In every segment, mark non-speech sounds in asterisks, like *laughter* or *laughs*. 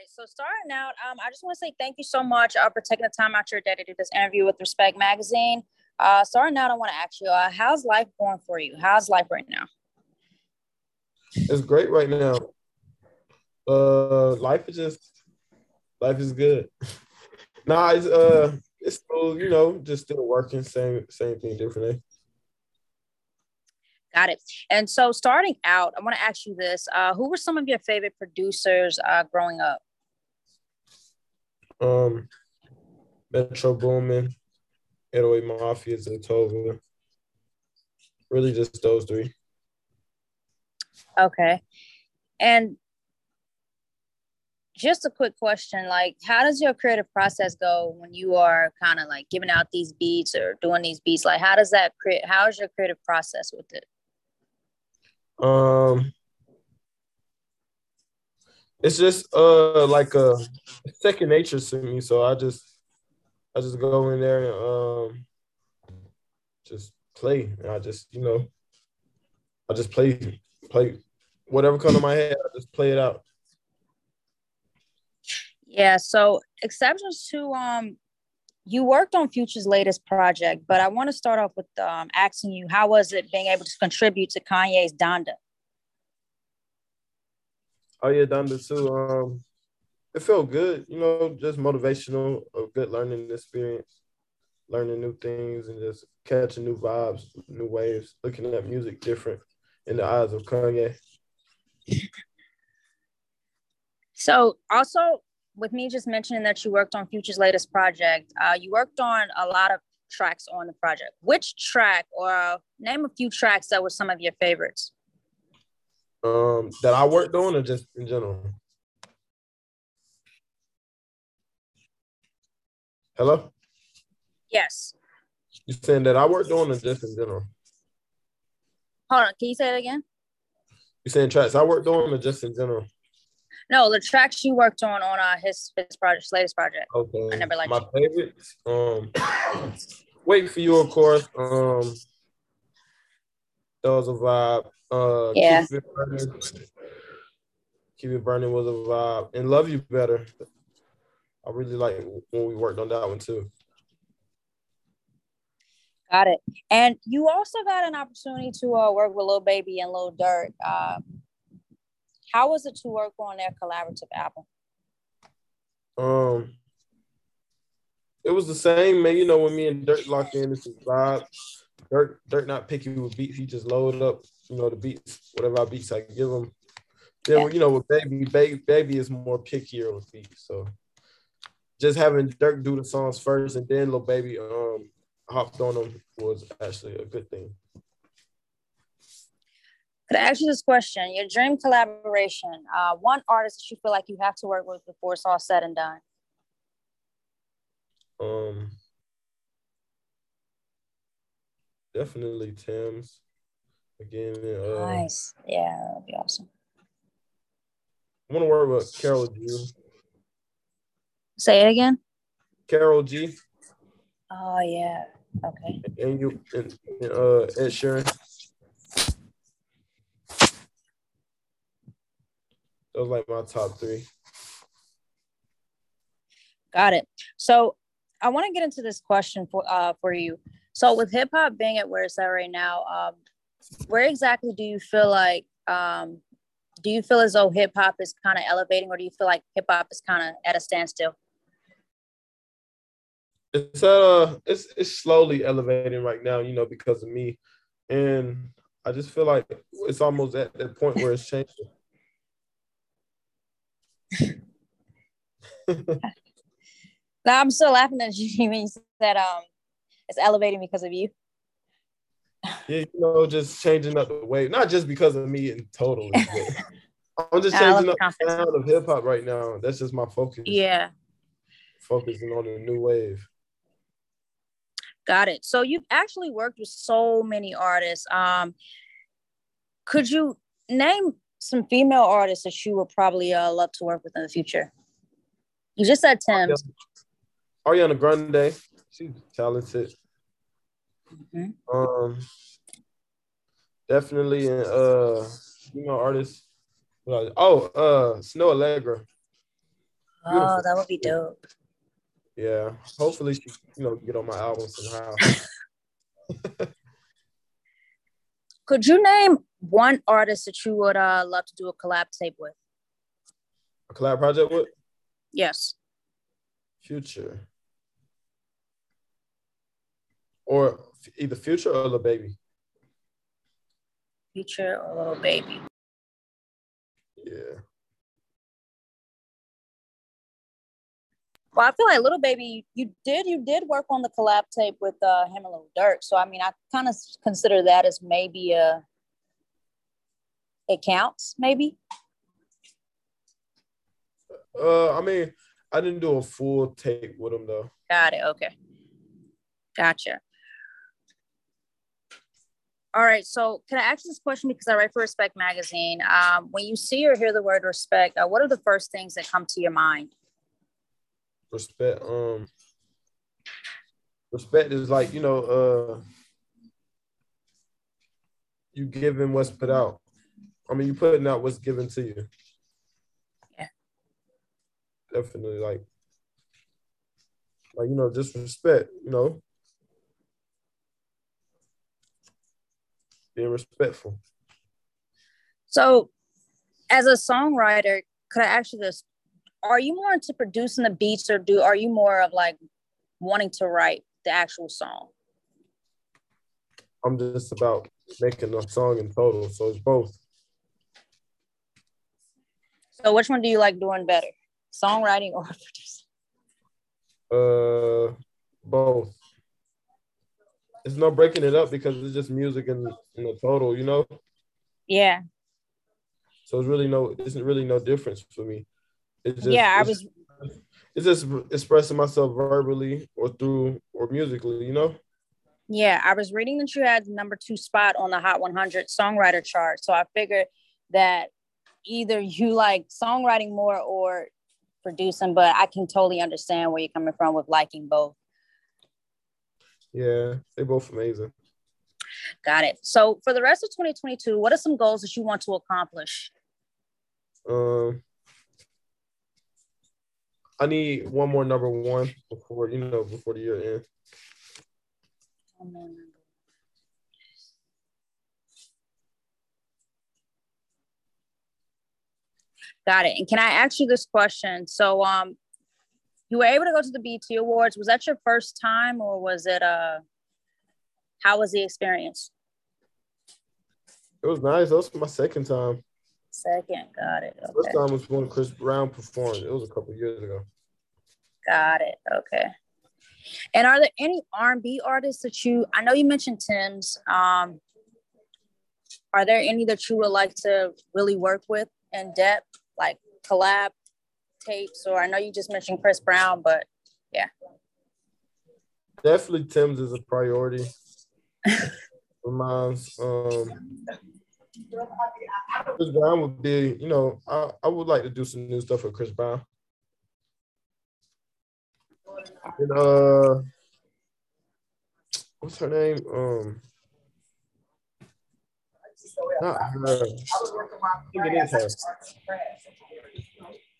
right. So starting out, um, I just want to say thank you so much uh, for taking the time out your day to do this interview with Respect Magazine. Uh, starting out, I want to ask you, uh, how's life going for you? How's life right now? It's great right now. Uh, life is just life is good. *laughs* nah, it's uh, it's still you know just still working, same same thing, differently. Got it. And so, starting out, I want to ask you this: uh, Who were some of your favorite producers uh, growing up? Um, Metro Boomin, 808 Mafia, Zaytoven. Really, just those three. Okay. And just a quick question like how does your creative process go when you are kind of like giving out these beats or doing these beats like how does that create how's your creative process with it um it's just uh like a second nature to me so i just i just go in there and um just play and i just you know i just play play whatever comes to my head i just play it out yeah, so exceptions to um you worked on Future's latest project, but I want to start off with um, asking you how was it being able to contribute to Kanye's Donda? Oh yeah, Donda too. Um, it felt good, you know, just motivational, a good learning experience, learning new things, and just catching new vibes, new waves, looking at music different in the eyes of Kanye. So also with me just mentioning that you worked on Future's latest project, uh, you worked on a lot of tracks on the project. Which track or uh, name a few tracks that were some of your favorites? Um, that I worked on or just in general? Hello? Yes. You saying that I worked on or just in general? Hold on, can you say it again? You saying tracks I worked on or just in general? No, the tracks you worked on on uh, his his project, latest project. Okay. I never liked my you. favorites. Um, *coughs* wait for you, of course. Um, that was a vibe. Uh, yeah. Keep it burning. Keep it burning was a vibe, and love you better. I really like when we worked on that one too. Got it. And you also got an opportunity to uh, work with Lil Baby and Lil Durk. Uh, how was it to work on their collaborative album? Um, it was the same, man. You know, when me and Durk locked in, this is vibe. Durk, Durk not picky with beats. He just load up, you know, the beats, whatever I beats I give him. Then, yeah. you know, with Baby, Baby, Baby is more pickier with beats. So just having Durk do the songs first and then little Baby um hopped on them was actually a good thing. Could I ask you this question? Your dream collaboration, uh, one artist that you feel like you have to work with before it's all said and done. Um, definitely Tems Again, uh, nice. Yeah, that'd be awesome. I want to work with Karol G. Say it again. Karol G. Oh yeah. Okay. And you and, and uh Ed Sheeran. Those like my top three. Got it. So I want to get into this question for uh for you. So with hip hop being at where it's at right now, um, where exactly do you feel like um do you feel as though hip hop is kind of elevating, or do you feel like hip hop is kind of at a standstill? It's uh, it's it's slowly elevating right now, you know, because of me, and I just feel like it's almost at that point where it's changing. *laughs* *laughs* no, I'm still laughing at you *laughs* when you said um it's elevating because of you. Yeah, you know, just changing up the wave, not just because of me in total. *laughs* I'm just changing up the sound of hip hop right now. That's just my focus. Yeah. Focusing on the new wave. Got it. So you've actually worked with so many artists. Um, could you name some female artists that you would probably uh, love to work with in the future? You just said Tems. Ariana Grande, she's talented. Mm-hmm. Um, definitely an uh know, artist. Oh, uh, Snoh Aalegra. Oh, that would be dope. Yeah, hopefully she, you know, get on my album somehow. *laughs* Could you name one artist that you would uh, love to do a collab tape with? A collab project with? Yes. Future. Or either Future or Lil Baby. Future or Lil Baby. Yeah. Well, I feel like Little Baby, you did you did work on the collab tape with uh, him and Lil Durk. So I mean, I kind of consider that as maybe a it counts, maybe. Uh, I mean, I didn't do a full tape with him though. Got it. Okay. Gotcha. All right. So, can I ask this question because I write for Respect Magazine? Um, when you see or hear the word respect, uh, what are the first things that come to your mind? respect um respect is like you know uh you giving what's put out i mean you putting out what's given to you yeah definitely like like you know just respect you know being respectful so as a songwriter could i ask you this are you more into producing the beats or do are you more of like wanting to write the actual song? I'm just about making a song in total, so it's both. So which one do you like doing better? Songwriting or *laughs* producing? Uh both. It's no breaking it up because it's just music in, in the total, you know? Yeah. So it's really no it's really no difference for me. It's just, yeah, I was. It's just expressing myself verbally or through or musically, you know. Yeah, I was reading that you had number two spot on the Hot 100 songwriter chart, so I figured that either you like songwriting more or producing, but I can totally understand where you're coming from with liking both. Yeah, they're both amazing. Got it. So for the rest of 2022, what are some goals that you want to accomplish? Um, I need one more number one before you know before the year ends. Got it. And can I ask you this question? So, um, you were able to go to the BT Awards. Was that your first time, or was it uh, how was the experience? It was nice. That was my second time. Second, got it. Okay. First time was when Chris Brown performed. It was a couple years ago. Got it. Okay. And are there any R&B artists that you? I know you mentioned Tems. Um, are there any that you would like to really work with in depth, like collab tapes? Or I know you just mentioned Chris Brown, but yeah. Definitely, Tems is a priority. *laughs* for mine. Um, Chris Brown would be, you know, I, I would like to do some new stuff with Chris Brown. And uh what's her name? Um not her. it is her.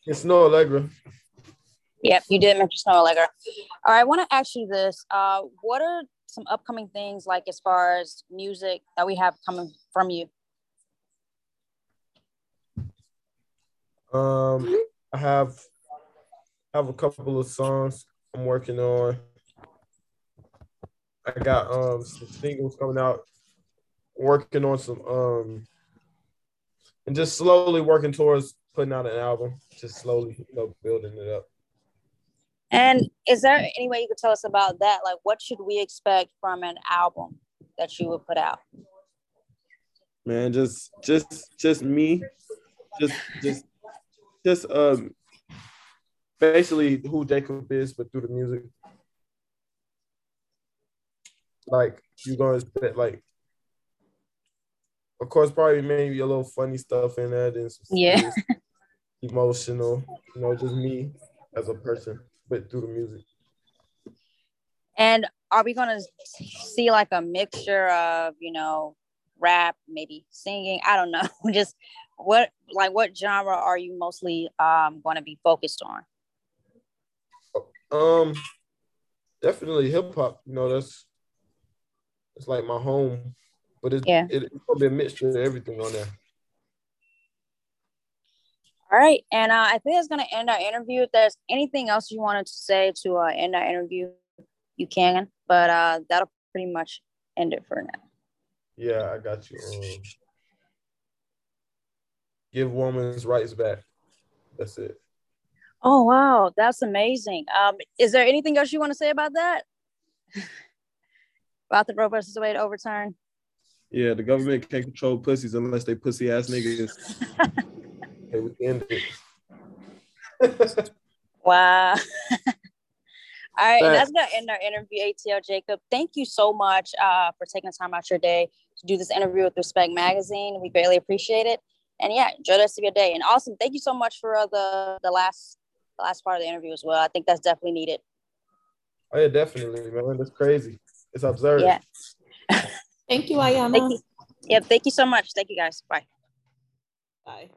It's Snoh Aalegra. Yep, you did mention Snoh Aalegra. All right, I want to ask you this. Uh, what are some upcoming things like as far as music that we have coming from you? Um, I have have a couple of songs I'm working on. I got um some singles coming out, working on some um and just slowly working towards putting out an album, just slowly, you know, building it up. And is there any way you could tell us about that? Like, what should we expect from an album that you would put out? Man, just, just, just me, just, just, just um, basically who Jacob is, but through the music. Like, you're gonna expect like of course, probably maybe a little funny stuff in there, and some yeah. Emotional, you know, just me as a person but through the music. And are we gonna see like a mixture of you know rap, maybe singing? I don't know. *laughs* Just what like what genre are you mostly um going to be focused on? Um, definitely hip hop. You know, that's it's like my home, but it's yeah. it, it's gonna be a mixture of everything on there. All right, and uh, I think that's gonna end our interview. If there's anything else you wanted to say to uh, end our interview, you can. But uh, that'll pretty much end it for now. Yeah, I got you. Um, give women's rights back. That's it. Oh wow, that's amazing. Um, is there anything else you want to say about that? about the Roe versus Wade overturn? Yeah, the government can't control pussies unless they pussy ass niggas. *laughs* okay, we end it. *laughs* wow. *laughs* All right, that's gonna end our interview, ATL Jacob. Thank you so much uh, for taking the time out your day to do this interview with Respect Magazine. We greatly appreciate it. And yeah, enjoy the rest of your day. And awesome, thank you so much for uh, the the last the last part of the interview as well. I think that's definitely needed. Oh yeah, definitely, man. That's crazy. It's absurd. Yeah. thank you, Ayana. Thank you. Yep. Thank you so much. Thank you, guys. Bye. Bye.